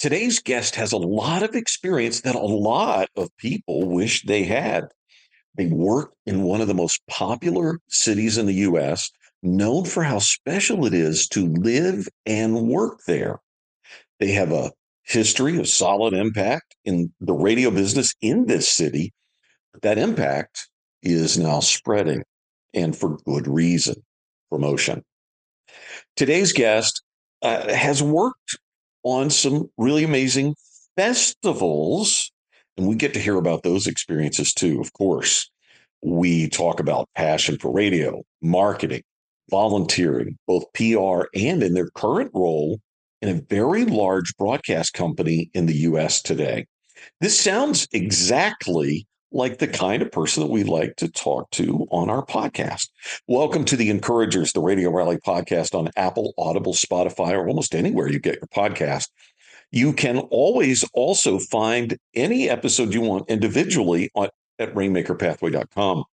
Today's guest has a lot of experience that a lot of people wish they had. They work in one of the most popular cities in the US, known for how special it is to live and work there. They have a history of solid impact in the radio business in this city. That impact is now spreading and for good reason promotion. Today's guest uh, has worked on some really amazing festivals, and we get to hear about those experiences too, of course. We talk about passion for radio, marketing, volunteering, both PR and in their current role in a very large broadcast company in the US today. This sounds exactly like the kind of person that we like to talk to on our podcast. Welcome to the Encouragers, the Radio Rally podcast on Apple, Audible, Spotify, or almost anywhere you get your podcast. You can always also find any episode you want individually on, at rainmakerpathway.com.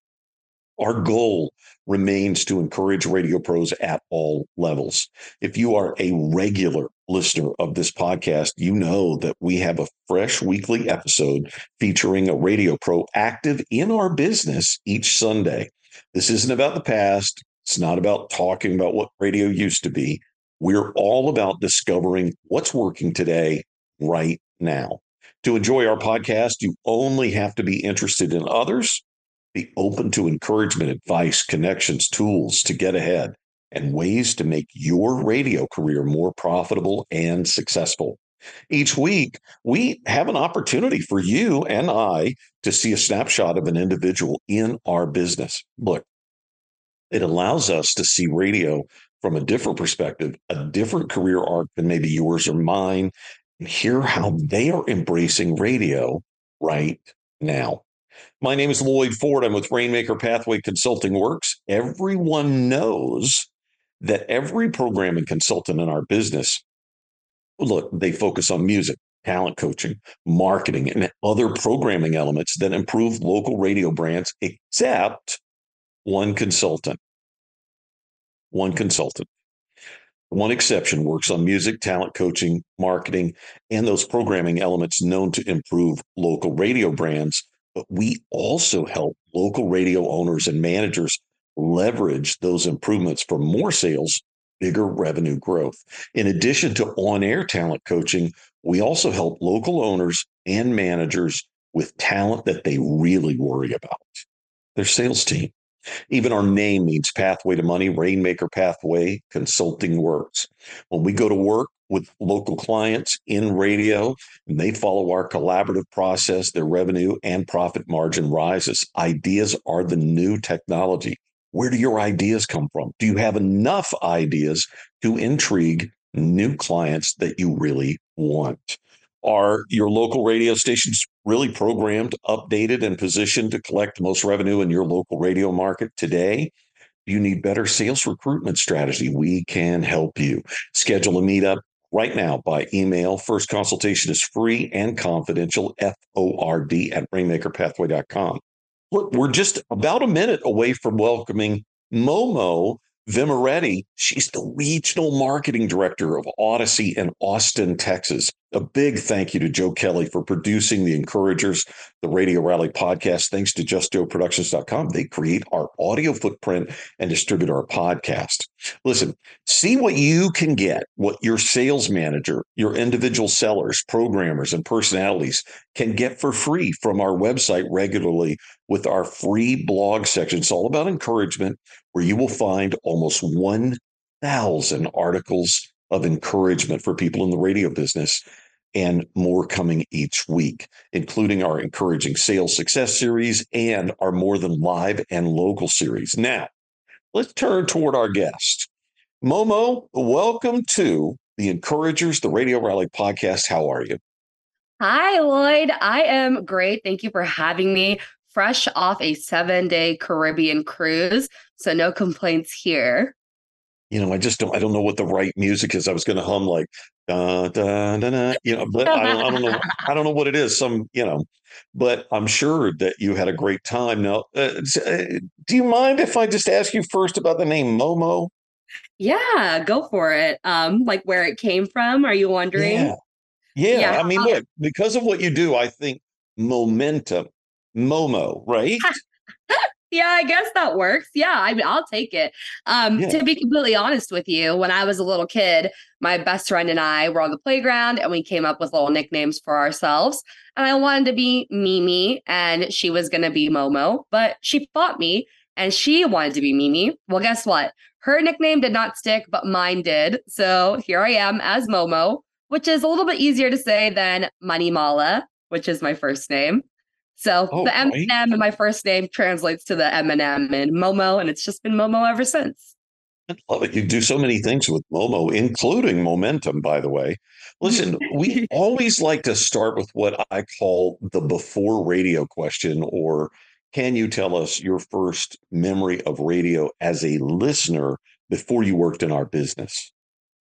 Our goal remains to encourage radio pros at all levels. If you are a regular listener of this podcast, you know that we have a fresh weekly episode featuring a radio pro active in our business each Sunday. This isn't about the past. It's not about talking about what radio used to be. We're all about discovering what's working today, right now. To enjoy our podcast, you only have to be interested in others be open to encouragement, advice, connections, tools to get ahead, and ways to make your radio career more profitable and successful. Each week, we have an opportunity for you and I to see a snapshot of an individual in our business. Look, it allows us to see radio from a different perspective, a different career arc than maybe yours or mine, and hear how they are embracing radio right now. My name is Lloyd Ford. I'm with Rainmaker Pathway Consulting Works. Everyone knows that every programming consultant in our business, look, they focus on music, talent coaching, marketing, and other programming elements that improve local radio brands, except one consultant. One consultant. One exception works on music, talent coaching, marketing, and those programming elements known to improve local radio brands but we also help local radio owners and managers leverage those improvements for more sales, bigger revenue growth. In addition to on air talent coaching, we also help local owners and managers with talent that they really worry about their sales team. Even our name means pathway to money, Rainmaker Pathway Consulting Works. When we go to work, with local clients in radio and they follow our collaborative process, their revenue and profit margin rises. Ideas are the new technology. Where do your ideas come from? Do you have enough ideas to intrigue new clients that you really want? Are your local radio stations really programmed, updated, and positioned to collect the most revenue in your local radio market today? you need better sales recruitment strategy? We can help you. Schedule a meetup right now by email. First consultation is free and confidential, F O R D at rainmakerpathway.com. Look, we're just about a minute away from welcoming Momo Vemireddy. She's the regional marketing director of Audacy in Austin, Texas. A big thank you to Joe Kelly for producing the Encouragers, the Radio Rally podcast. Thanks to justjoeproductions.com. They create our audio footprint and distribute our podcast. Listen, see what you can get, what your sales manager, your individual sellers, programmers, and personalities can get for free from our website regularly with our free blog section. It's all about encouragement, where you will find almost 1,000 articles of encouragement for people in the radio business and more coming each week, including our encouraging sales success series and our more than live and local series. Now, let's turn toward our guest. Momo, welcome to the Encouragers, the Radio Rally podcast. How are you? Hi, Lloyd. I am great. Thank you for having me. Fresh off a seven day Caribbean cruise. So, no complaints here you know, I just don't, I don't know what the right music is. I was going to hum like, da, da, da, da, you know, but I don't, I don't know, I don't know what it is. Some, you know, but I'm sure that you had a great time. Now, uh, uh, do you mind if I just ask you first about the name Momo? Yeah, go for it. Um, like where it came from. Are you wondering? Yeah. Yeah, yeah. I mean, look, because of what you do, I think momentum, Momo, right? yeah, I guess that works. Yeah, I mean, I'll take it. Um, yeah. To be completely honest with you, when I was a little kid, my best friend and I were on the playground and we came up with little nicknames for ourselves. And I wanted to be Mimi and she was going to be Momo, but she fought me and she wanted to be Mimi. Well, guess what? Her nickname did not stick, but mine did. So here I am as Momo, which is a little bit easier to say than Manimala, which is my first name. So oh, the M right. in my first name translates to the M and M in Momo, and it's just been Momo ever since. I love it. You do so many things with Momo, including momentum, by the way. Listen, we always like to start with what I call the before radio question, or can you tell us your first memory of radio as a listener before you worked in our business?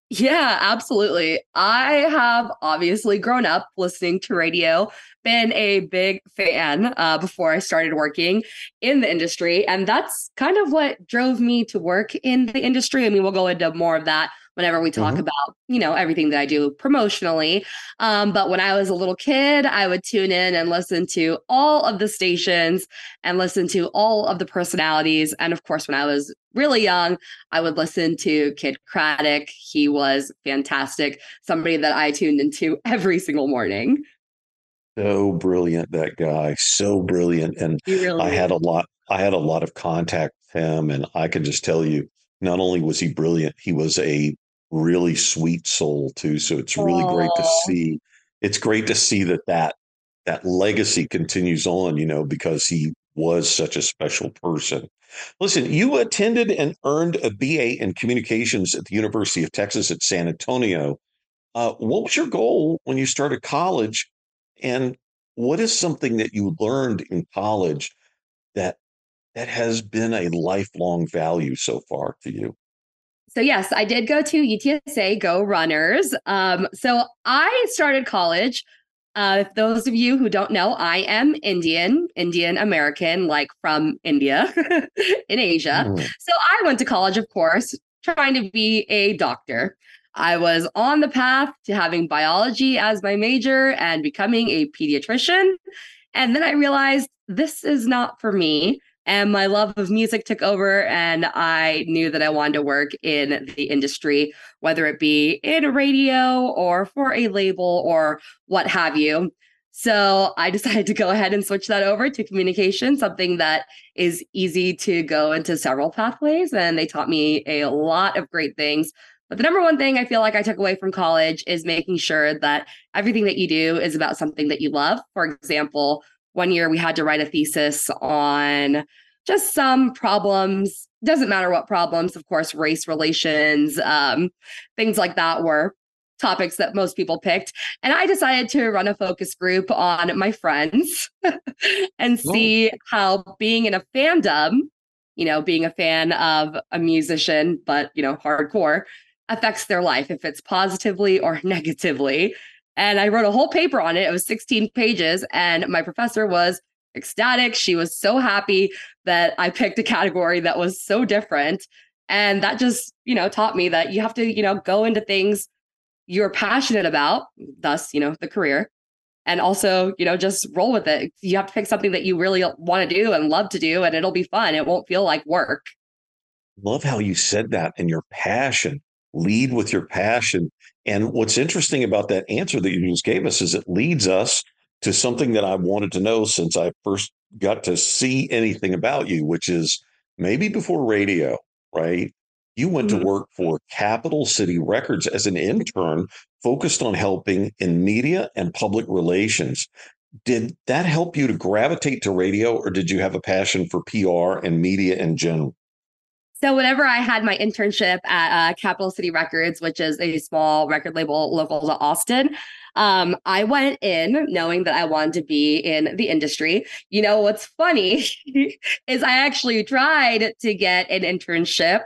Yeah, absolutely. I have obviously grown up listening to radio, been a big fan uh, before I started working in the industry. And that's kind of what drove me to work in the industry. I mean, we'll go into more of that whenever we talk mm-hmm. about you know everything that i do promotionally. Um, but when i was a little kid i would tune in and listen to all of the stations and listen to all of the personalities. And of course when i was really young i would listen to Kidd Kraddick he was fantastic somebody that i tuned into every single morning. So brilliant that guy. So brilliant. And really i had a lot i had a lot of contact with him and i can just tell you not only was he brilliant, he was a really sweet soul too. So it's really Aww. great to see. It's great to see that that that legacy continues on. You know, because he was such a special person. Listen, you attended and earned a BA in communications at the University of Texas at San Antonio. Uh, what was your goal when you started college? And what is something that you learned in college that that has been a lifelong value so far to you? So yes, I did go to UTSA Go Runners. Um, so I started college. Uh, those of you who don't know, I am Indian, Indian American, like from India in Asia. Mm. So I went to college, of course, trying to be a doctor. I was on the path to having biology as my major and becoming a pediatrician. And then I realized this is not for me and my love of music took over and i knew that i wanted to work in the industry whether it be in radio or for a label or what have you so i decided to go ahead and switch that over to communication something that is easy to go into several pathways and they taught me a lot of great things but the number one thing I feel like I took away from college is making sure that everything that you do is about something that you love. For example, one year we had to write a thesis on just some problems. Doesn't matter what problems of course race relations um, things like that were topics that most people picked. And i decided to run a focus group on my friends and see how being in a fandom you know being a fan of a musician but you know hardcore affects their life if it's positively or negatively and I wrote a whole paper on it. It was 16 pages. And my professor was ecstatic. She was so happy that I picked a category that was so different. And that just, you know, taught me that you have to, you know, go into things you're passionate about, thus, you know, the career. And also, you know, just roll with it. You have to pick something that you really want to do and love to do, and it'll be fun. It won't feel like work. Love how you said that and your passion. Lead with your passion. And what's interesting about that answer that you just gave us is it leads us to something that I wanted to know since I first got to see anything about you, which is maybe before radio, right? You went mm-hmm. to work for Capital City Records as an intern focused on helping in media and public relations. Did that help you to gravitate to radio, or did you have a passion for PR and media in general? So whenever I had my internship at uh, Capital City Records, which is a small record label local to Austin, um, I went in knowing that I wanted to be in the industry. You know what's funny is I actually tried to get an internship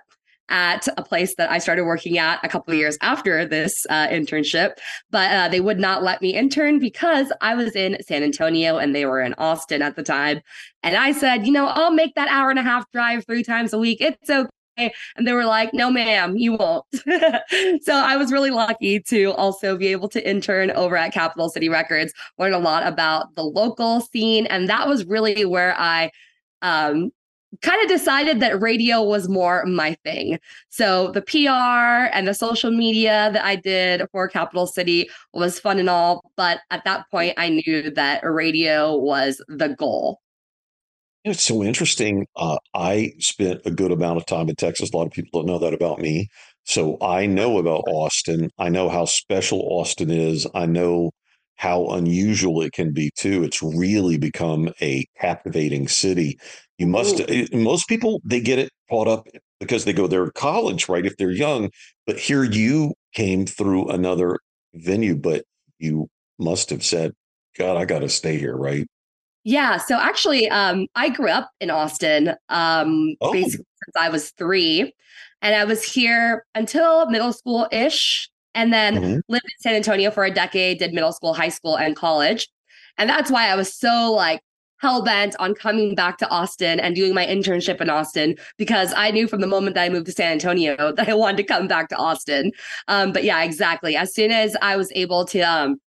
at a place that I started working at a couple of years after this uh, internship, but uh, they would not let me intern because I was in San Antonio and they were in Austin at the time. And I said, you know, I'll make that hour and a half drive three times a week. It's okay. And they were like, no, ma'am, you won't. so I was really lucky to also be able to intern over at Capital City Records, learn a lot about the local scene. And that was really where I um, kind of decided that radio was more my thing. So the PR and the social media that I did for Capital City was fun and all. But at that point, I knew that radio was the goal. It's so interesting. Uh, I spent a good amount of time in Texas. A lot of people don't know that about me. So I know about Austin. I know how special Austin is. I know how unusual it can be too. It's really become a captivating city. You must, Ooh. Eh, most people, they get it caught up because they go there to college, right? If they're young. But here you came through another venue, but you must have said, God, I got to stay here, right? Yeah. So actually, um, I grew up in Austin um, oh. basically since I was three. And I was here until middle school ish and then mm-hmm. lived in San Antonio for a decade, did middle school, high school, and college. And that's why I was so like hell bent on coming back to Austin and doing my internship in Austin because I knew from the moment that I moved to San Antonio that I wanted to come back to Austin. Um, but yeah, exactly. As soon as I was able to um,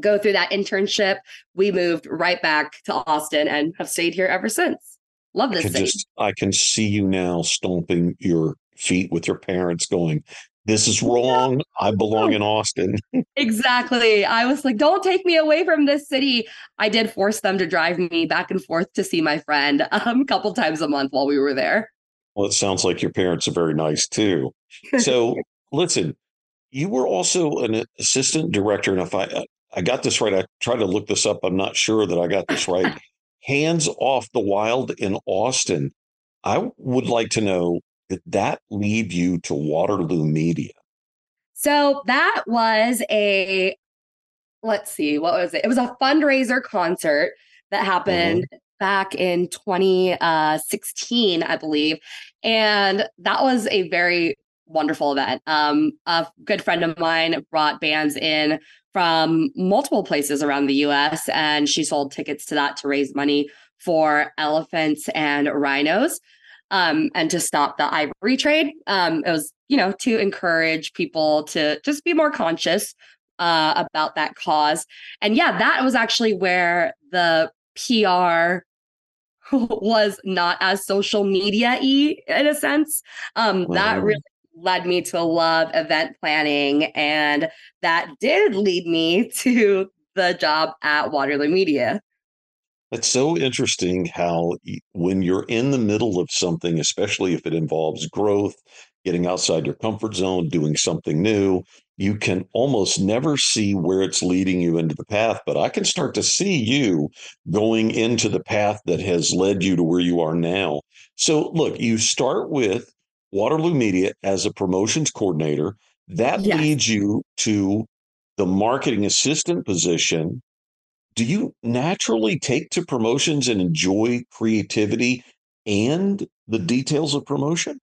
go through that internship, we moved right back to Austin and have stayed here ever since. Love this I. Just, I can see you now stomping your feet with your parents going, this is wrong. I belong in Austin. exactly. I was like, don't take me away from this city. I did force them to drive me back and forth to see my friend um, a couple times a month while we were there. Well, it sounds like your parents are very nice too. So, listen, you were also an assistant director. And if I, I got this right, I tried to look this up. I'm not sure that I got this right. Hands off the wild in Austin. I would like to know did that lead you to Waterloo Media? So that was a, let's see, what was it? It was a fundraiser concert that happened mm-hmm. back in 2016, I believe. And that was a very wonderful event. Um, a good friend of mine brought bands in from multiple places around the US, and she sold tickets to that to raise money for elephants and rhinos um, and to stop the ivory trade. Um, it was, you know, to encourage people to just be more conscious uh, about that cause. And yeah, that was actually where the PR was not as social media y in a sense. Um, That really led me to love event planning. And that did lead me to the job at Waterloo Media. It's so interesting how when you're in the middle of something, especially if it involves growth, getting outside your comfort zone, doing something new, you can almost never see where it's leading you into the path. But I can start to see you going into the path that has led you to where you are now. So, look, you start with Waterloo Media as a promotions coordinator. That yes. leads you to the marketing assistant position do you naturally take to promotions and enjoy creativity and the details of promotion?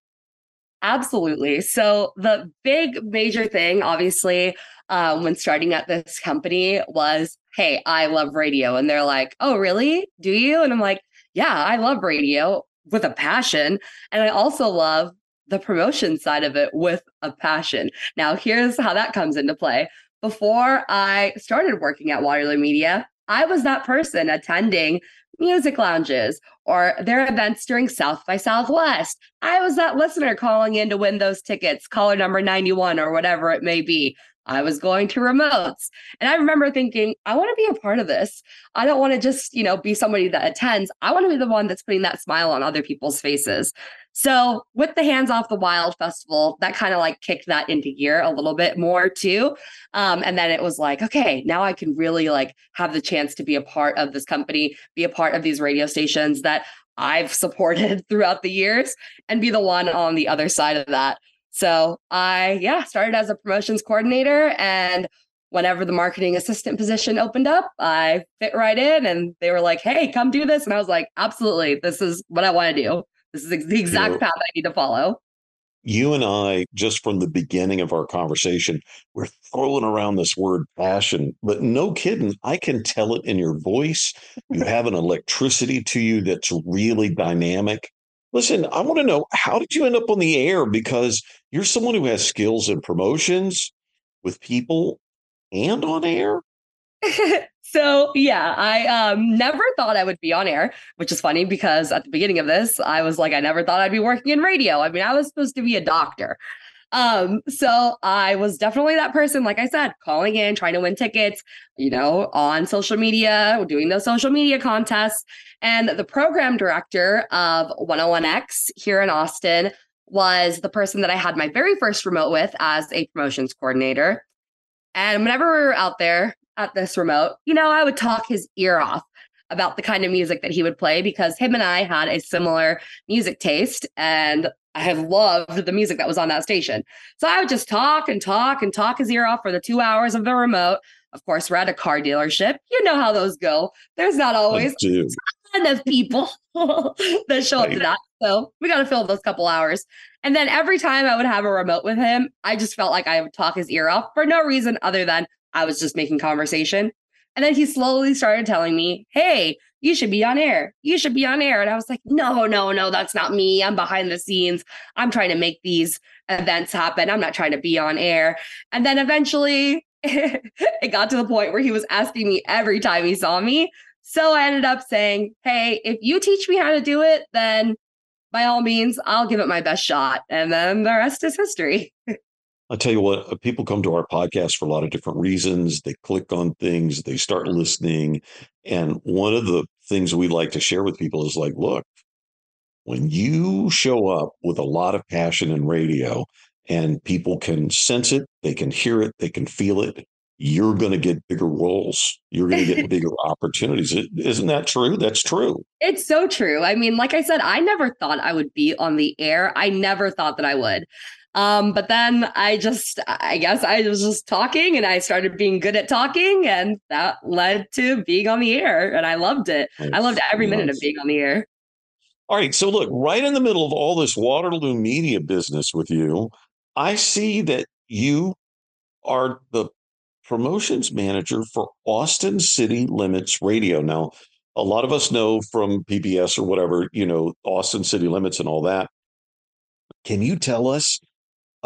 Absolutely. So, the big major thing, obviously, um, when starting at this company was, Hey, I love radio. And they're like, Oh, really? Do you? And I'm like, Yeah, I love radio with a passion. And I also love the promotion side of it with a passion. Now, here's how that comes into play. Before I started working at Waterloo Media, I was that person attending music lounges or their events during South by Southwest. I was that listener calling in to win those tickets, caller number 91 or whatever it may be. I was going to remotes. And I remember thinking, I want to be a part of this. I don't want to just, you know, be somebody that attends. I want to be the one that's putting that smile on other people's faces. So with the Hands Off the Wild Festival, that kind of like kicked that into gear a little bit more too. Um, and then it was like, okay, now I can really like have the chance to be a part of this company, be a part of these radio stations that I've supported throughout the years and be the one on the other side of that. So I, yeah, started as a promotions coordinator and whenever the marketing assistant position opened up, I fit right in and they were like, hey, come do this. And I was like, absolutely, this is what I want to do. This is the exact you know, path I need to follow. You and I, just from the beginning of our conversation, we're throwing around this word passion, but no kidding. I can tell it in your voice. You have an electricity to you that's really dynamic. Listen, I want to know how did you end up on the air? Because you're someone who has skills in promotions with people and on air. so yeah, I um, never thought I would be on air, which is funny because at the beginning of this, I was like, I never thought I'd be working in radio. I mean, I was supposed to be a doctor. Um, so I was definitely that person, like I said, calling in, trying to win tickets, you know, on social media, doing those social media contests. And the program director of 101X here in Austin was the person that I had my very first remote with as a promotions coordinator. And whenever we were out there at this remote, you know, I would talk his ear off about the kind of music that he would play because him and I had a similar music taste. And I have loved the music that was on that station. So I would just talk and talk and talk his ear off for the two hours of the remote. Of course, we're at a car dealership. You know how those go. There's not always a ton of people that show up to that. So we got to fill those couple hours. And then every time I would have a remote with him, I just felt like I would talk his ear off for no reason other than I was just making conversation. And then he slowly started telling me, Hey, you should be on air. You should be on air. And I was like, no, no, no, that's not me. I'm behind the scenes. I'm trying to make these events happen. I'm not trying to be on air. And then eventually it got to the point where he was asking me every time he saw me. So I ended up saying, hey, if you teach me how to do it, then by all means, I'll give it my best shot. And then the rest is history. I'll tell you what, uh, people come to our podcast for a lot of different reasons. They click on things, they start listening. And one of the things we like to share with people is like, look, when you show up with a lot of passion in radio and people can sense it, they can hear it, they can feel it, you're going to get bigger roles. You're going to get bigger opportunities. Isn't that true? That's true. It's so true. I mean, like I said, I never thought I would be on the air. I never thought that I would. Um, but then I just, I guess I was just talking and I started being good at talking, and that led to being on the air. And I loved it. I loved every minute of being on the air. All right. So, look, right in the middle of all this Waterloo media business with you, I see that you are the promotions manager for Austin City Limits Radio. Now, a lot of us know from PBS or whatever, you know, Austin City Limits and all that. Can you tell us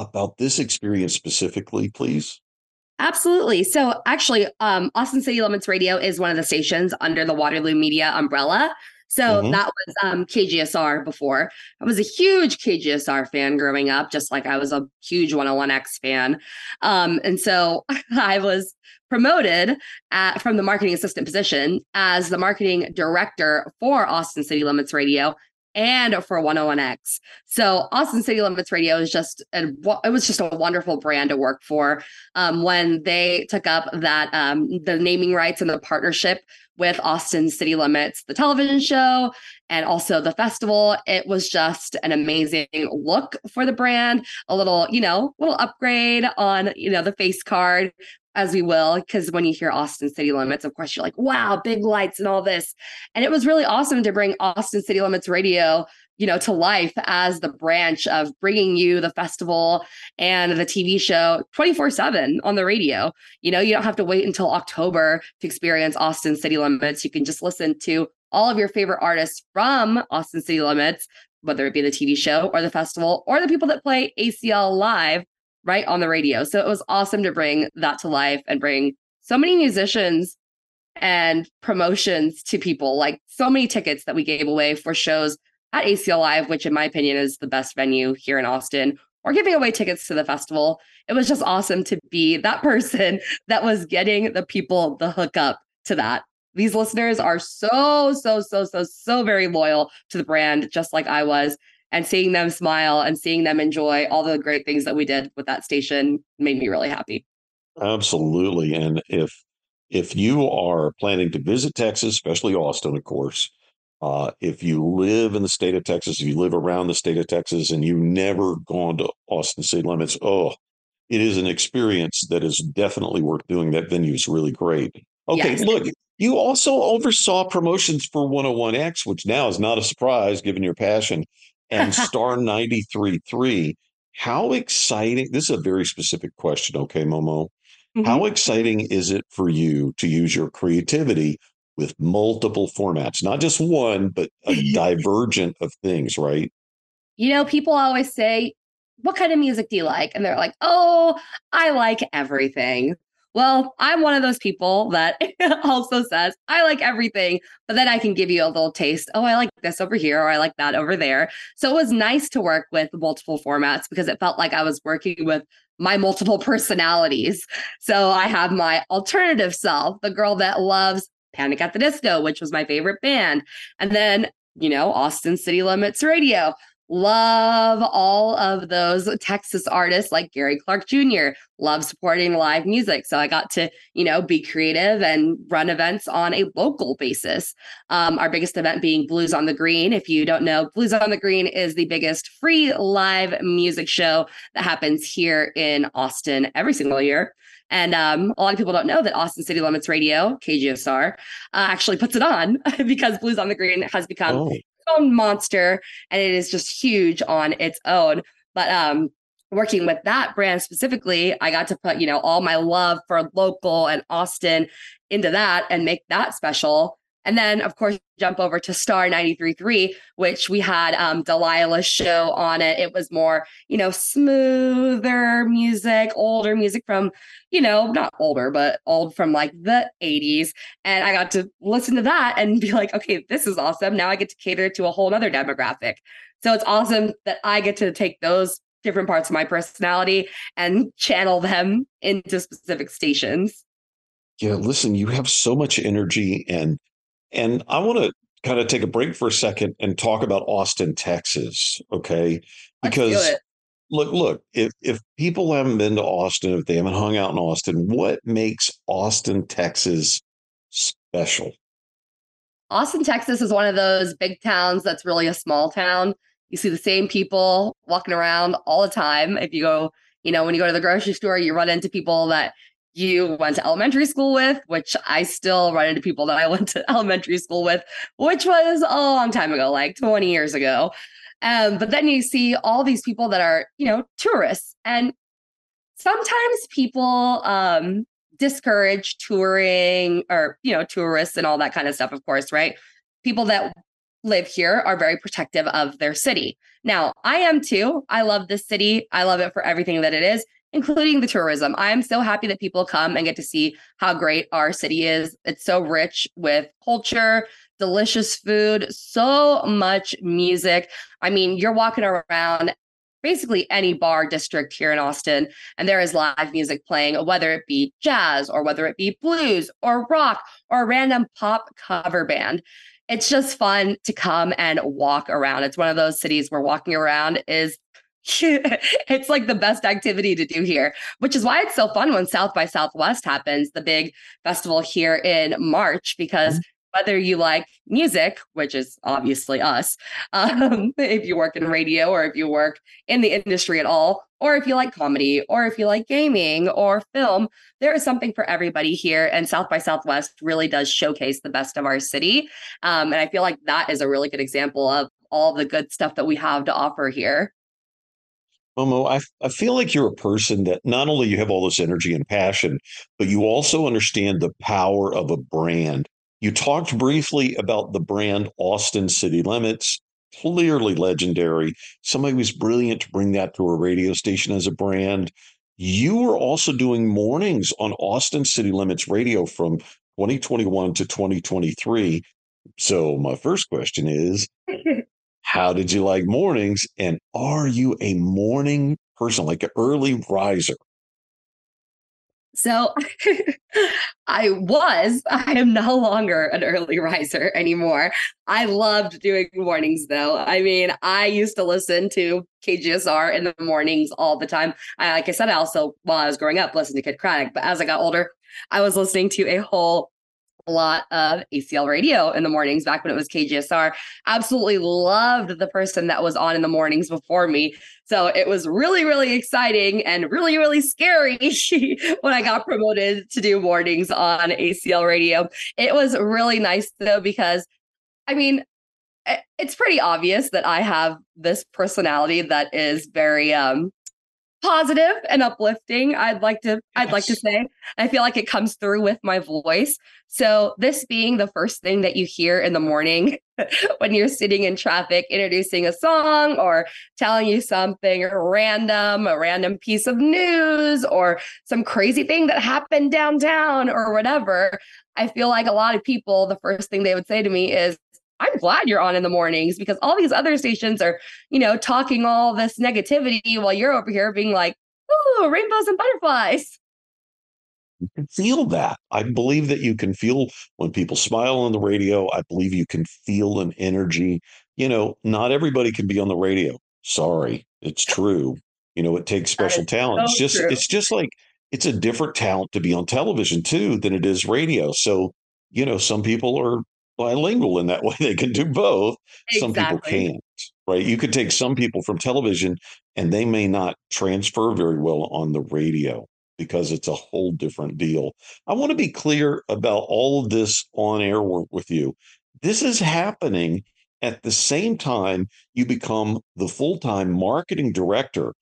about this experience specifically, please? Absolutely. So, actually, um, Austin City Limits Radio is one of the stations under the Waterloo Media umbrella. So mm-hmm. that was um, KGSR before. I was a huge KGSR fan growing up, just like I was a huge 101X fan. Um, and so I was promoted at, from the marketing assistant position as the marketing director for Austin City Limits Radio and for 101X. So Austin City Limits Radio is just a, it was just a wonderful brand to work for. Um, when they took up that um, the naming rights and the partnership with Austin City Limits, the television show, and also the festival, it was just an amazing look for the brand. A little, you know, little upgrade on you know the face card as we will, because when you hear Austin City Limits, of course, you're like, wow, big lights and all this. And it was really awesome to bring Austin City Limits Radio, you know, to life as the branch of bringing you the festival and the TV show 24 7 on the radio. You know, you don't have to wait until October to experience Austin City Limits. You can just listen to all of your favorite artists from Austin City Limits, whether it be the TV show or the festival or the people that play ACL live right on the radio. So it was awesome to bring that to life and bring so many musicians and promotions to people, like so many tickets that we gave away for shows at ACL Live, which in my opinion is the best venue here in Austin, or giving away tickets to the festival. It was just awesome to be that person that was getting the people the hookup to that. These listeners are so, so, so, so, so very loyal to the brand, just like I was and seeing them smile and seeing them enjoy all the great things that we did with that station made me really happy. Absolutely. And if if you are planning to visit Texas, especially Austin, of course, uh, if you live in the state of Texas, if you live around the state of Texas and you've never gone to Austin city limits, oh, it is an experience that is definitely worth doing. That venue is really great. Okay, yes. look, you also oversaw promotions for 101X, which now is not a surprise given your passion and star 93.3. How exciting! This is a very specific question. Okay, Momo. Mm-hmm. How exciting is it for you to use your creativity with multiple formats, not just one, but a divergent of things, right? You know, people always say, What kind of music do you like? And they're like, Oh, I like everything. Well, I'm one of those people that also says, I like everything, but then I can give you a little taste. Oh, I like this over here, or I like that over there. So it was nice to work with multiple formats because it felt like I was working with my multiple personalities. So I have my alternative self, the girl that loves Panic at the Disco, which was my favorite band. And then, you know, Austin City Limits Radio. Love all of those Texas artists like Gary Clark Jr. Love supporting live music. So I got to, you know, be creative and run events on a local basis. Um, our biggest event being Blues on the Green. If you don't know, Blues on the Green is the biggest free live music show that happens here in Austin every single year. And um, a lot of people don't know that Austin City Limits Radio, KGSR, uh, actually puts it on because Blues on the Green has become oh. Own monster and it is just huge on its own. But um, working with that brand specifically, I got to put, you know, all my love for local and Austin into that and make that special. And then, of course, jump over to Star 93.3, which we had um, Delilah's show on it. It was more, you know, smoother music, older music from, you know, not older, but old from like the 80s. And I got to listen to that and be like, okay, this is awesome. Now I get to cater to a whole other demographic. So it's awesome that I get to take those different parts of my personality and channel them into specific stations. Yeah, listen, you have so much energy and and I want to kind of take a break for a second and talk about Austin, Texas. Okay. Because look, look, if, if people haven't been to Austin, if they haven't hung out in Austin, what makes Austin, Texas special? Austin, Texas is one of those big towns that's really a small town. You see the same people walking around all the time. If you go, you know, when you go to the grocery store, you run into people that you went to elementary school with, which I still run into people that I went to elementary school with, which was a long time ago, like 20 years ago. Um, but then you see all these people that are, you know, tourists. And sometimes people um, discourage touring or, you know, tourists and all that kind of stuff, of course, right? People that live here are very protective of their city. Now, I am too. I love this city. I love it for everything that it is including the tourism. I'm so happy that people come and get to see how great our city is. It's so rich with culture, delicious food, so much music. I mean, you're walking around basically any bar district here in Austin, and there is live music playing, whether it be jazz or whether it be blues or rock or a random pop cover band. It's just fun to come and walk around. It's one of those cities where walking around is it's like the best activity to do here, which is why it's so fun when South by Southwest happens, the big festival here in March, because mm-hmm. whether you like music, which is obviously us, um, if you work in radio or if you work in the industry at all, or if you like comedy, or if you like gaming or film, there is something for everybody here. And South by Southwest really does showcase the best of our city. Um, and I feel like that is a really good example of all the good stuff that we have to offer here. Momo, I, I feel like you're a person that not only you have all this energy and passion, but you also understand the power of a brand. You talked briefly about the brand Austin City Limits, clearly legendary. Somebody was brilliant to bring that to a radio station as a brand. You were also doing mornings on Austin City Limits Radio from 2021 to 2023. So, my first question is How did you like mornings? And are you a morning person, like an early riser? So I was, I am no longer an early riser anymore. I loved doing mornings though. I mean, I used to listen to KGSR in the mornings all the time. I, like I said, I also, while I was growing up, listened to Kidd Kraddick, but as I got older, I was listening to a whole a lot of ACL radio in the mornings back when it was KGSR. Absolutely loved the person that was on in the mornings before me. So it was really, really exciting and really, really scary when I got promoted to do mornings on ACL radio. It was really nice though, because I mean, it's pretty obvious that I have this personality that is very um positive and uplifting i'd like to i'd like to say. I feel like it comes through with my voice. So this being the first thing that you hear in the morning when you're sitting in traffic introducing a song or telling you something random a random piece of news or some crazy thing that happened downtown or whatever i feel like a lot of people the first thing they would say to me is I'm glad you're on in the mornings because all these other stations are, you know, talking all this negativity while you're over here being like, ooh, rainbows and butterflies. You can feel that. I believe that you can feel when people smile on the radio. I believe you can feel an energy. You know, not everybody can be on the radio. Sorry, it's true. You know, it takes special talent. So it's just true. it's just like it's a different talent to be on television too than it is radio. So, you know, some people are bilingual in that way. They can do both. Exactly. Some people can't, right? You could take some people from television and they may not transfer very well on the radio because it's a whole different deal. I want to be clear about all of this on air work with you. This is happening at the same time you become the full time marketing director.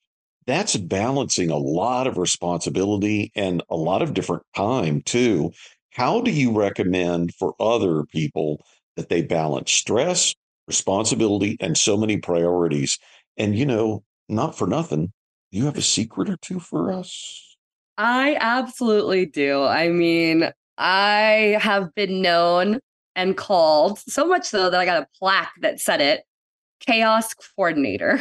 That's balancing a lot of responsibility and a lot of different time too. How do you recommend for other people that they balance stress, responsibility, and so many priorities? And, you know, not for nothing, you have a secret or two for us? I absolutely do. I mean, I have been known and called so much so that I got a plaque that said it chaos coordinator.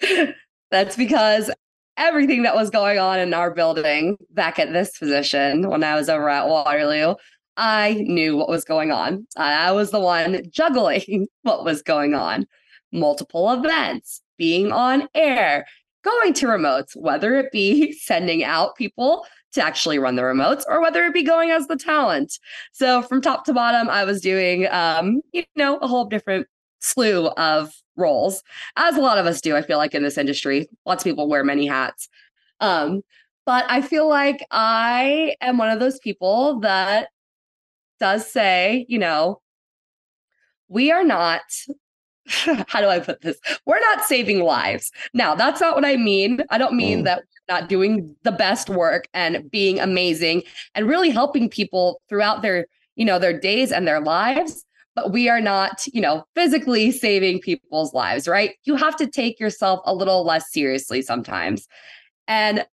That's because everything that was going on in our building back at this position when I was over at Waterloo, I knew what was going on. I was the one juggling what was going on. Multiple events, being on air, going to remotes, whether it be sending out people to actually run the remotes or whether it be going as the talent. So from top to bottom, I was doing, um, you know, a whole different slew of roles, as a lot of us do, I feel like in this industry. Lots of people wear many hats. Um, but I feel like I am one of those people that does say, you know, we are not how do I put this? We're not saving lives. Now, that's not what I mean. I don't mean mm. that we're not doing the best work and being amazing and really helping people throughout their, you know, their days and their lives but we are not, you know, physically saving people's lives, right? You have to take yourself a little less seriously sometimes. And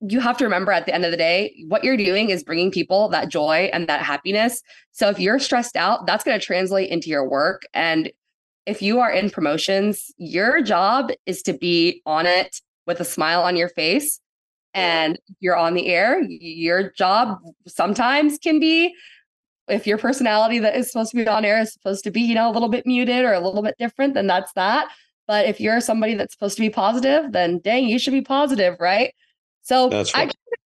you have to remember at the end of the day, what you're doing is bringing people that joy and that happiness. So if you're stressed out, that's going to translate into your work. And if you are in promotions, your job is to be on it with a smile on your face. And you're on the air, your job sometimes can be if your personality that is supposed to be on air is supposed to be, you know, a little bit muted or a little bit different, then that's that. But if you're somebody that's supposed to be positive, then dang, you should be positive, right? So right. I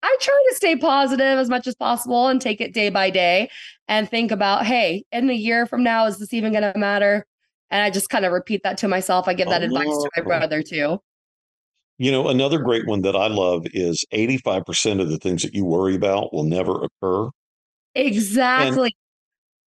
I try to stay positive as much as possible and take it day by day and think about, hey, in a year from now, is this even going to matter? And I just kind of repeat that to myself. I give that oh, advice to my brother too. You know, another great one that I love is 85% of the things that you worry about will never occur. Exactly.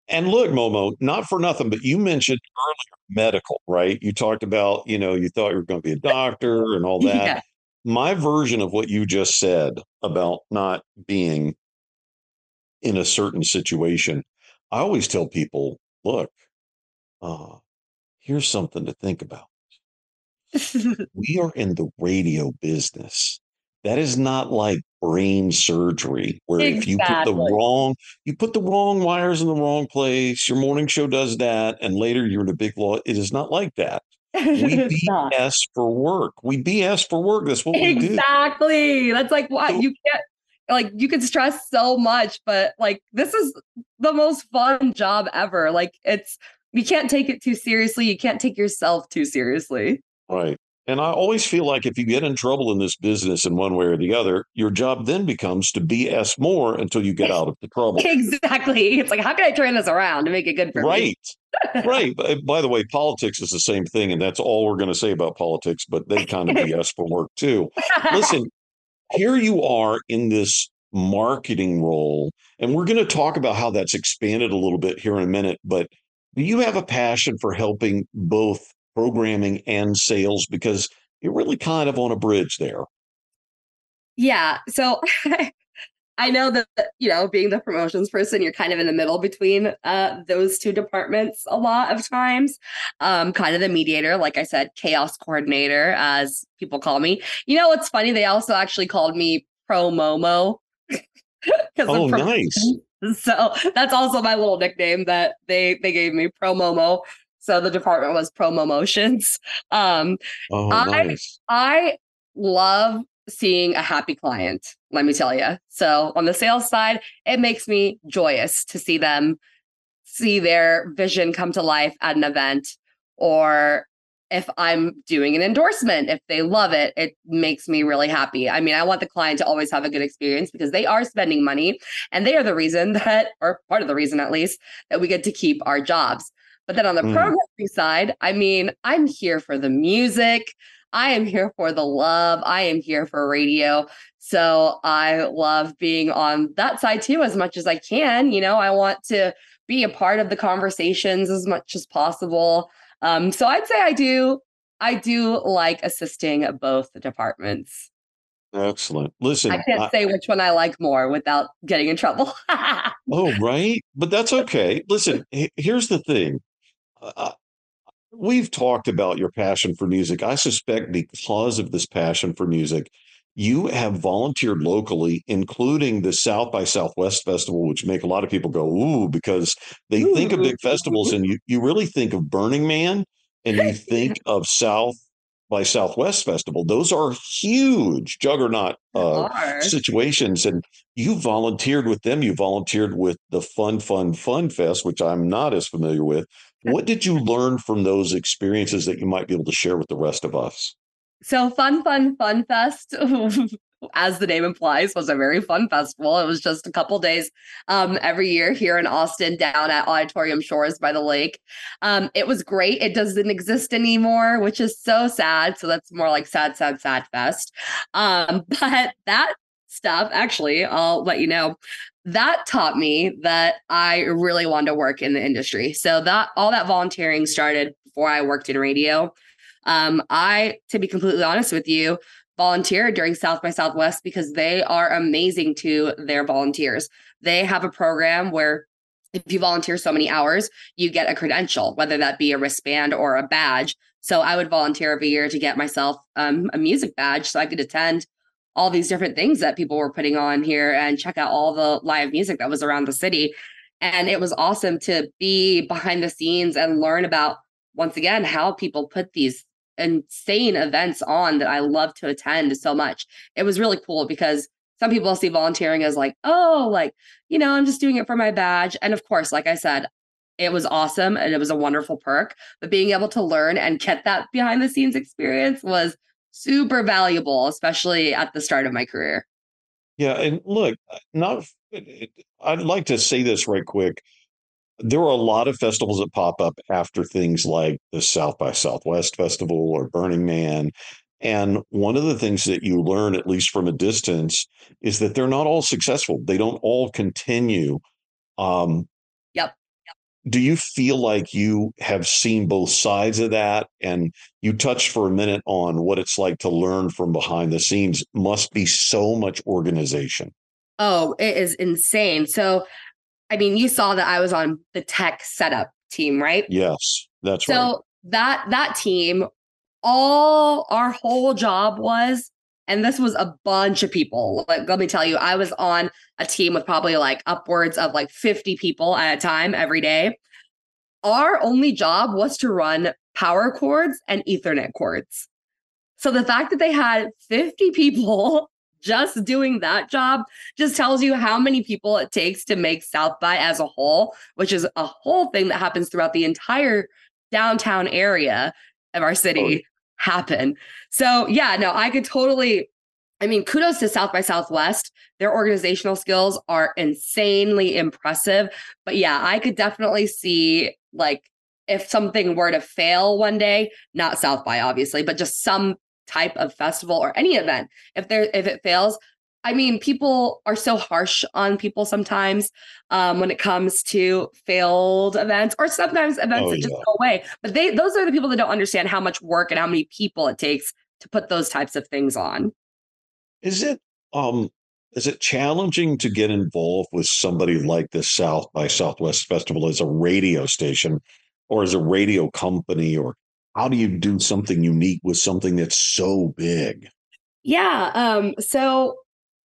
And, and look, Momo, not for nothing, but you mentioned earlier medical, right? You talked about, you know, you thought you were going to be a doctor and all that. Yeah. My version of what you just said about not being in a certain situation, I always tell people, look, uh, here's something to think about. we are in the radio business. That is not like brain surgery where exactly. if you put the wrong you put the wrong wires in the wrong place, your morning show does that, and later you're in a big law. It is not like that. We BS for work. We BS for work. That's what we exactly. do. Exactly. That's like what so, you can't like you can stress so much, but like this is the most fun job ever. Like it's you can't take it too seriously. You can't take yourself too seriously. Right. And I always feel like if you get in trouble in this business in one way or the other, your job then becomes to BS more until you get out of the trouble. Exactly. It's like, how can I turn this around to make it good for right. me? right. Right. Eh, by the way, politics is the same thing. And that's all we're going to say about politics, but they kind of BS for work too. Listen, here you are in this marketing role. And we're going to talk about how that's expanded a little bit here in a minute. But do you have a passion for helping both programming and sales because you're really kind of on a bridge there. Yeah. So I know that you know, being the promotions person, you're kind of in the middle between uh, those two departments a lot of times. Um, kind of the mediator, like I said, chaos coordinator, as people call me. You know, what's funny? They also actually called me Pro Momo. oh, nice. So that's also my little nickname that they they gave me, Pro Momo. So the department was promo Motions. Um, oh, nice. I I love seeing a happy client, let me tell you. So on the sales side, it makes me joyous to see them see their vision come to life at an event or if I'm doing an endorsement, if they love it, it makes me really happy. I mean, I want the client to always have a good experience because they are spending money and they are the reason that, or part of the reason at least, that we get to keep our jobs. But then on the mm. programming side, I mean, I'm here for the music. I am here for the love. I am here for radio. So I love being on that side too, as much as I can. You know, I want to be a part of the conversations as much as possible. Um, so I'd say I do. I do like assisting both departments. Excellent. Listen, I can't I, say which one I like more without getting in trouble. oh, right. But that's okay. Listen, here's the thing. Uh, we've talked about your passion for music. I suspect because of this passion for music, you have volunteered locally, including the South by Southwest Festival, which make a lot of people go, ooh, because they ooh. think of big festivals and you, you really think of Burning Man and you think of South by Southwest Festival. Those are huge juggernaut uh, situations. And you volunteered with them. You volunteered with the Fun, Fun, Fun Fest, which I'm not as familiar with. What did you learn from those experiences that you might be able to share with the rest of us? So, Fun, Fun, Fun Fest, as the name implies, was a very fun festival. It was just a couple days um, every year here in Austin, down at Auditorium Shores by the lake. Um, it was great. It doesn't exist anymore, which is so sad. So, that's more like sad, sad, sad fest. Um, but that stuff, actually, I'll let you know that taught me that I really wanted to work in the industry. So that all that volunteering started before I worked in radio. Um, I, to be completely honest with you, volunteered during South by Southwest because they are amazing to their volunteers. They have a program where if you volunteer so many hours, you get a credential, whether that be a wristband or a badge. So I would volunteer every year to get myself um, a music badge so I could attend all these different things that people were putting on here and check out all the live music that was around the city. And it was awesome to be behind the scenes and learn about, once again, how people put these insane events on that I love to attend so much. It was really cool because some people see volunteering as like, oh, like, you know, I'm just doing it for my badge. And of course, like I said, it was awesome and it was a wonderful perk. But being able to learn and get that behind the scenes experience was super valuable, especially at the start of my career. Yeah, and look, not I'd like to say this right quick. There are a lot of festivals that pop up after things like the South by Southwest Festival or Burning Man. And one of the things that you learn, at least from a distance, is that they're not all successful. They don't all continue. Um, do you feel like you have seen both sides of that? And you touched for a minute on what it's like to learn from behind the scenes. Must be so much organization. Oh it is insane. So i mean you saw that i was on the tech setup team right? Yes that's so right. so that that team all our whole job was and this was a bunch of people. Like, let me tell you, I was on a team with probably like upwards of like 50 people at a time every day. Our only job was to run power cords and Ethernet cords. So the fact that they had 50 people just doing that job just tells you how many people it takes to make South by as a whole, which is a whole thing that happens throughout the entire downtown area of our oh, city happen. So yeah, no, I could totally I mean, kudos to South by Southwest. Their organizational skills are insanely impressive. But yeah, I could definitely see like if something were to fail one day, not South by obviously, but just some type of festival or any event, if there if it fails, I mean, people are so harsh on people sometimes um, when it comes to failed events, or sometimes events oh, that just go away. But they those are the people that don't understand how much work and how many people it takes to put those types of things on. Is it um, is it challenging to get involved with somebody like the South by Southwest Festival as a radio station or as a radio company? Or how do you do something unique with something that's so big? Yeah. Um, so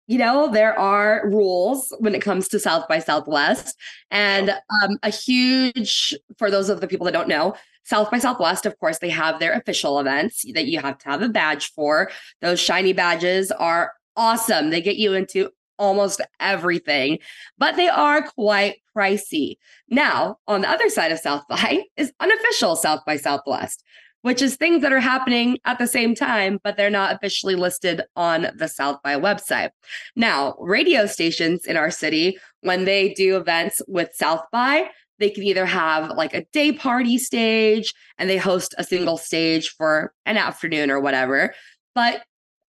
you know, there are rules when it comes to South by Southwest. And um, a huge, for those of the people that don't know, South by Southwest, of course, they have their official events that you have to have a badge for. Those shiny badges are awesome. They get you into almost everything, but they are quite pricey. Now, on the other side of South by is unofficial South by Southwest which is things that are happening at the same time, but they're not officially listed on the South by website. Now, radio stations in our city, when they do events with South by, they can either have like a day party stage and they host a single stage for an afternoon or whatever. But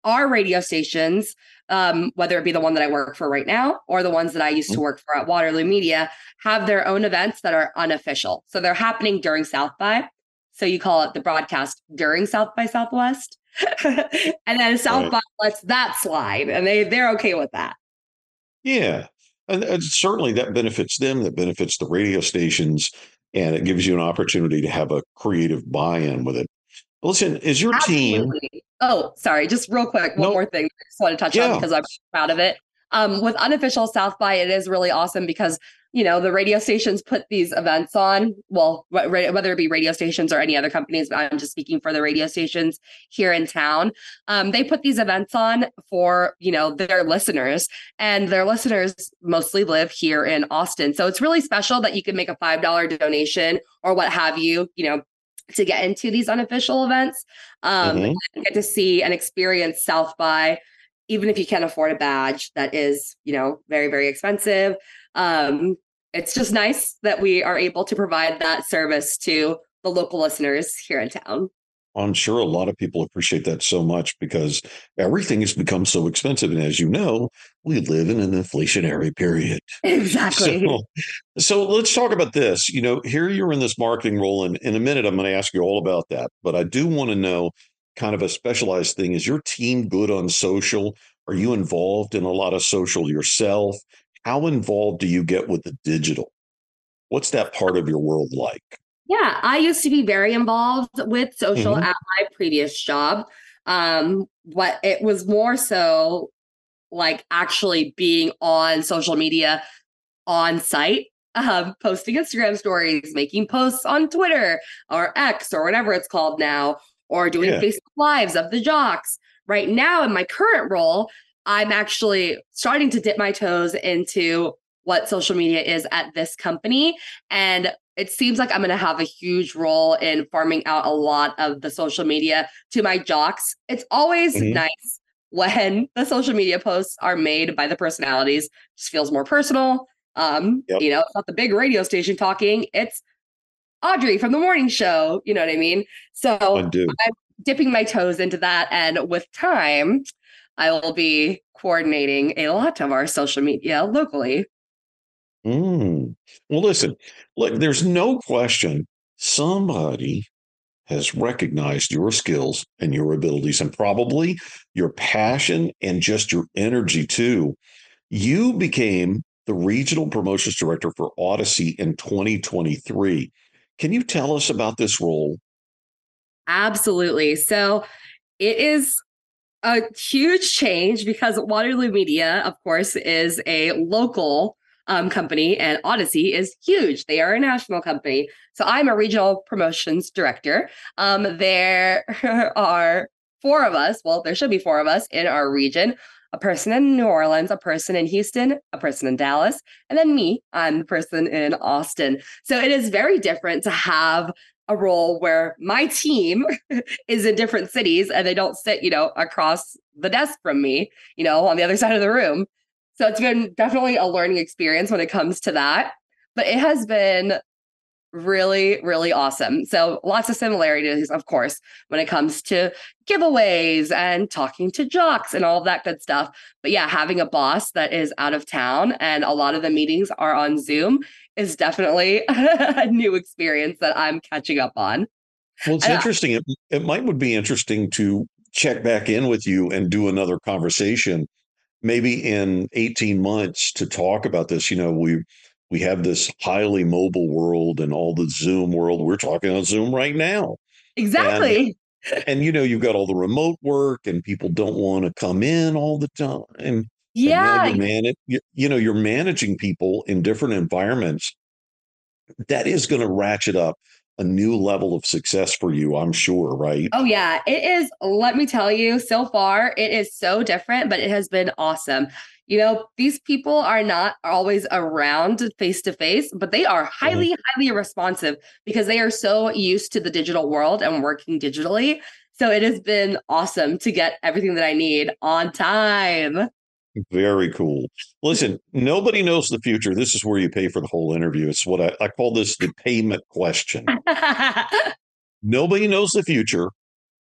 our radio stations, um, whether it be the one that I work for right now or the ones that I used to mm-hmm. work for at Waterloo Media, have their own events that are unofficial. So they're happening during South by. So you call it the broadcast during South by Southwest. and then South right. by lets that slide and they they're okay with that. Yeah. And, and, certainly that benefits them, that benefits the radio stations, and it gives you an opportunity to have a creative buy-in with it. Listen, is your Absolutely. team Oh, sorry, just real quick, one more thing I just want to touch yeah. on because I'm proud of it. Um, with unofficial South by, it is really awesome because you know the radio stations put these events on. Well whether it be radio stations or any other companies but i'm just speaking for the radio stations here in town. Um, they put these events on for you know their listeners and their listeners mostly live here in austin. So it's really special that you can make a five dollar donation or what have you you know to get into these unofficial events. Um, mm-hmm. get to see and experience south by even if you can't afford a badge that is you know very very expensive um, it's just nice that we are able to provide that service to the local listeners here in town. I'm sure a lot of people appreciate that so much because everything has become so expensive. And as you know, we live in an inflationary period. Exactly. So, so let's talk about this. You know, here you're in this marketing role, and in a minute, I'm going to ask you all about that. But I do want to know kind of a specialized thing. Is your team good on social? Are you involved in a lot of social yourself? How involved do you get with the digital? What's that part of your world like? Yeah, I used to be very involved with social mm-hmm. at my previous job. Um, what it was more so like actually being on social media on site, um, posting Instagram stories, making posts on Twitter or X or whatever it's called now, or doing yeah. Facebook Lives of the jocks. Right now, in my current role, I'm actually starting to dip my toes into what social media is at this company. And it seems like I'm going to have a huge role in farming out a lot of the social media to my jocks. It's always mm-hmm. nice when the social media posts are made by the personalities, it just feels more personal. Um, yep. you know, it's not the big radio station talking, it's Audrey from the morning show. You know what I mean? So I'm dipping my toes into that. And with time, I will be coordinating a lot of our social media locally. Mm. Well, listen, look, there's no question somebody has recognized your skills and your abilities and probably your passion and just your energy too. You became the regional promotions director for Audacy in 2023. Can you tell us about this role? Absolutely. So it is a huge change because Waterloo Media, of course, is a local um, company and Audacy is huge. They are a national company. So I'm a regional promotions director. Um, there are four of us. Well, there should be four of us in our region a person in New Orleans, a person in Houston, a person in Dallas, and then me. I'm the person in Austin. So it is very different to have a role where my team is in different cities and they don't sit, you know, across the desk from me, you know, on the other side of the room. So it's been definitely a learning experience when it comes to that. But it has been really, really awesome. So lots of similarities, of course, when it comes to giveaways and talking to jocks and all of that good stuff. But yeah, having a boss that is out of town and a lot of the meetings are on Zoom is definitely a new experience that I'm catching up on. Well, it's interesting. It, it might would be interesting to check back in with you and do another conversation maybe in 18 months to talk about this. You know, we we have this highly mobile world and all the Zoom world. We're talking on Zoom right now. Exactly. And, and you know, you've got all the remote work and people don't want to come in all the time. Yeah. you're man- you, you know, you're managing people in different environments. That is going to ratchet up a new level of success for you, I'm sure, right? Oh, yeah. It is, let me tell you, so far, it is so different, but it has been awesome. You know, these people are not always around face to face, but they are mm-hmm. highly, mm-hmm. highly responsive because they are so used to the digital world and working digitally. So it has been awesome to get everything that I need on time. Very cool. Listen, nobody knows the future. This is where you pay for the whole interview. It's what I, I call this the payment question. nobody knows the future,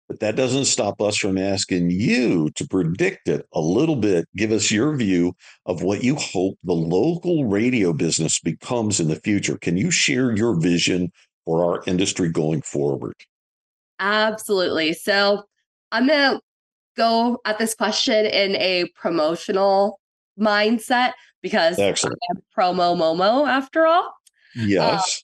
but that doesn't stop us from asking you to predict it a little bit. Give us your view of what you hope the local radio business becomes in the future. Can you share your vision for our industry going forward? Absolutely. So I'm going to go at this question in a promotional mindset because Excellent. I'm promo Momo after all. Yes. Uh,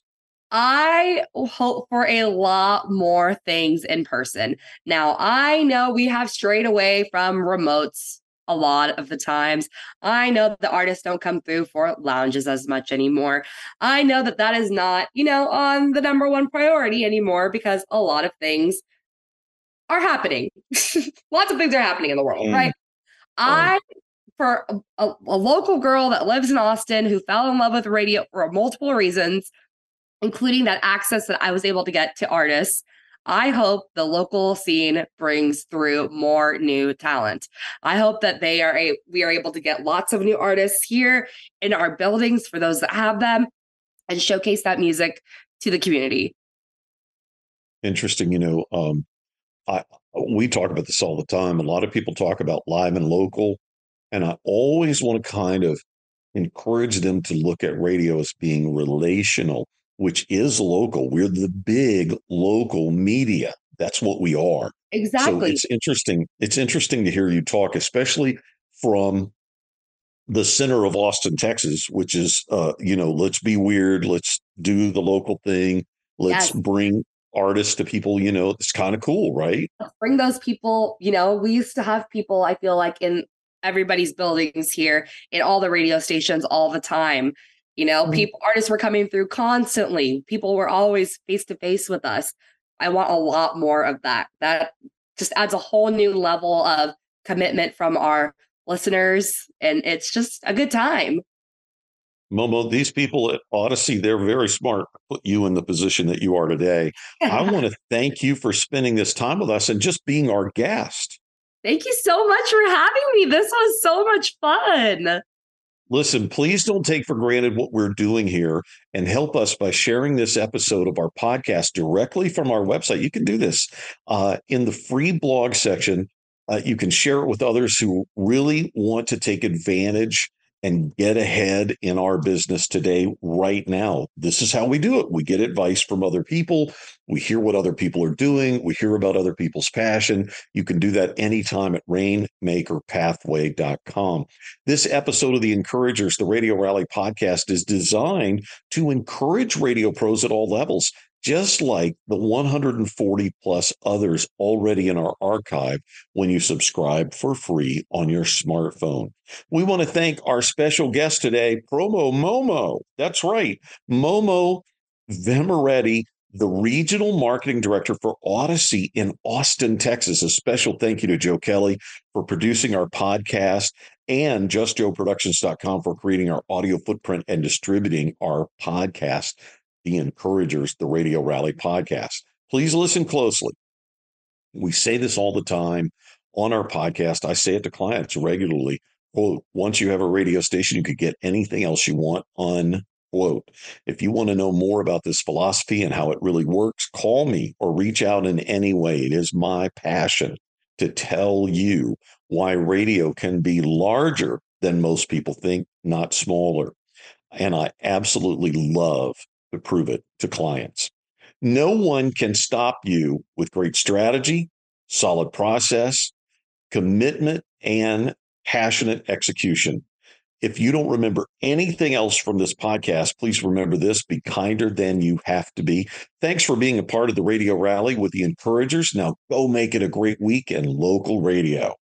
I hope for a lot more things in person. Now, I know we have strayed away from remotes a lot of the times. I know the artists don't come through for lounges as much anymore. I know that that is not, you know, on the number one priority anymore because a lot of things are happening. Lots of things are happening in the world, mm. right? I, for a, a, a, local girl that lives in Austin who fell in love with radio for multiple reasons, including that access that I was able to get to artists. I hope the local scene brings through more new talent. I hope that they are a we are able to get lots of new artists here in our buildings for those that have them and showcase that music to the community. Interesting, you know, um, I, we talk about this all the time. A lot of people talk about live and local, and I always want to kind of encourage them to look at radio as being relational, which is local. We're the big local media. That's what we are. Exactly. So it's interesting. It's interesting to hear you talk, especially from the center of Austin, Texas, which is, uh, you know, let's be weird, let's do the local thing, let's yes. bring artists to people, you know, it's kind of cool, right? Bring those people, you know, we used to have people, I feel like, in everybody's buildings here, in all the radio stations all the time. You know, mm-hmm. people, artists were coming through constantly. People were always face to face with us. I want a lot more of that. That just adds a whole new level of commitment from our listeners. And it's just a good time. Momo, these people at Audacy, they're very smart, put you in the position that you are today. I want to thank you for spending this time with us and just being our guest. Thank you so much for having me. This was so much fun. Listen, please don't take for granted what we're doing here and help us by sharing this episode of our podcast directly from our website. You can do this uh, in the free blog section. Uh, you can share it with others who really want to take advantage and get ahead in our business today, right now. This is how we do it. We get advice from other people. We hear what other people are doing. We hear about other people's passion. You can do that anytime at rainmakerpathway.com. This episode of the Encouragers, the Radio Rally podcast, is designed to encourage radio pros at all levels just like the 140 plus others already in our archive when you subscribe for free on your smartphone. We want to thank our special guest today, Promo Momo. That's right, Momo Vemireddy, the regional marketing director for Audacy in Austin, Texas. A special thank you to Joe Kelly for producing our podcast and justjoeproductions.com for creating our audio footprint and distributing our podcast the Encouragers, the Radio Rally podcast. Please listen closely. We say this all the time on our podcast. I say it to clients regularly. Quote, once you have a radio station, you could get anything else you want, unquote. If you want to know more about this philosophy and how it really works, call me or reach out in any way. It is my passion to tell you why radio can be larger than most people think, not smaller. And I absolutely love to prove it to clients. No one can stop you with great strategy, solid process, commitment, and passionate execution. If you don't remember anything else from this podcast, please remember this be kinder than you have to be. Thanks for being a part of the radio rally with the encouragers. Now go make it a great week in local radio.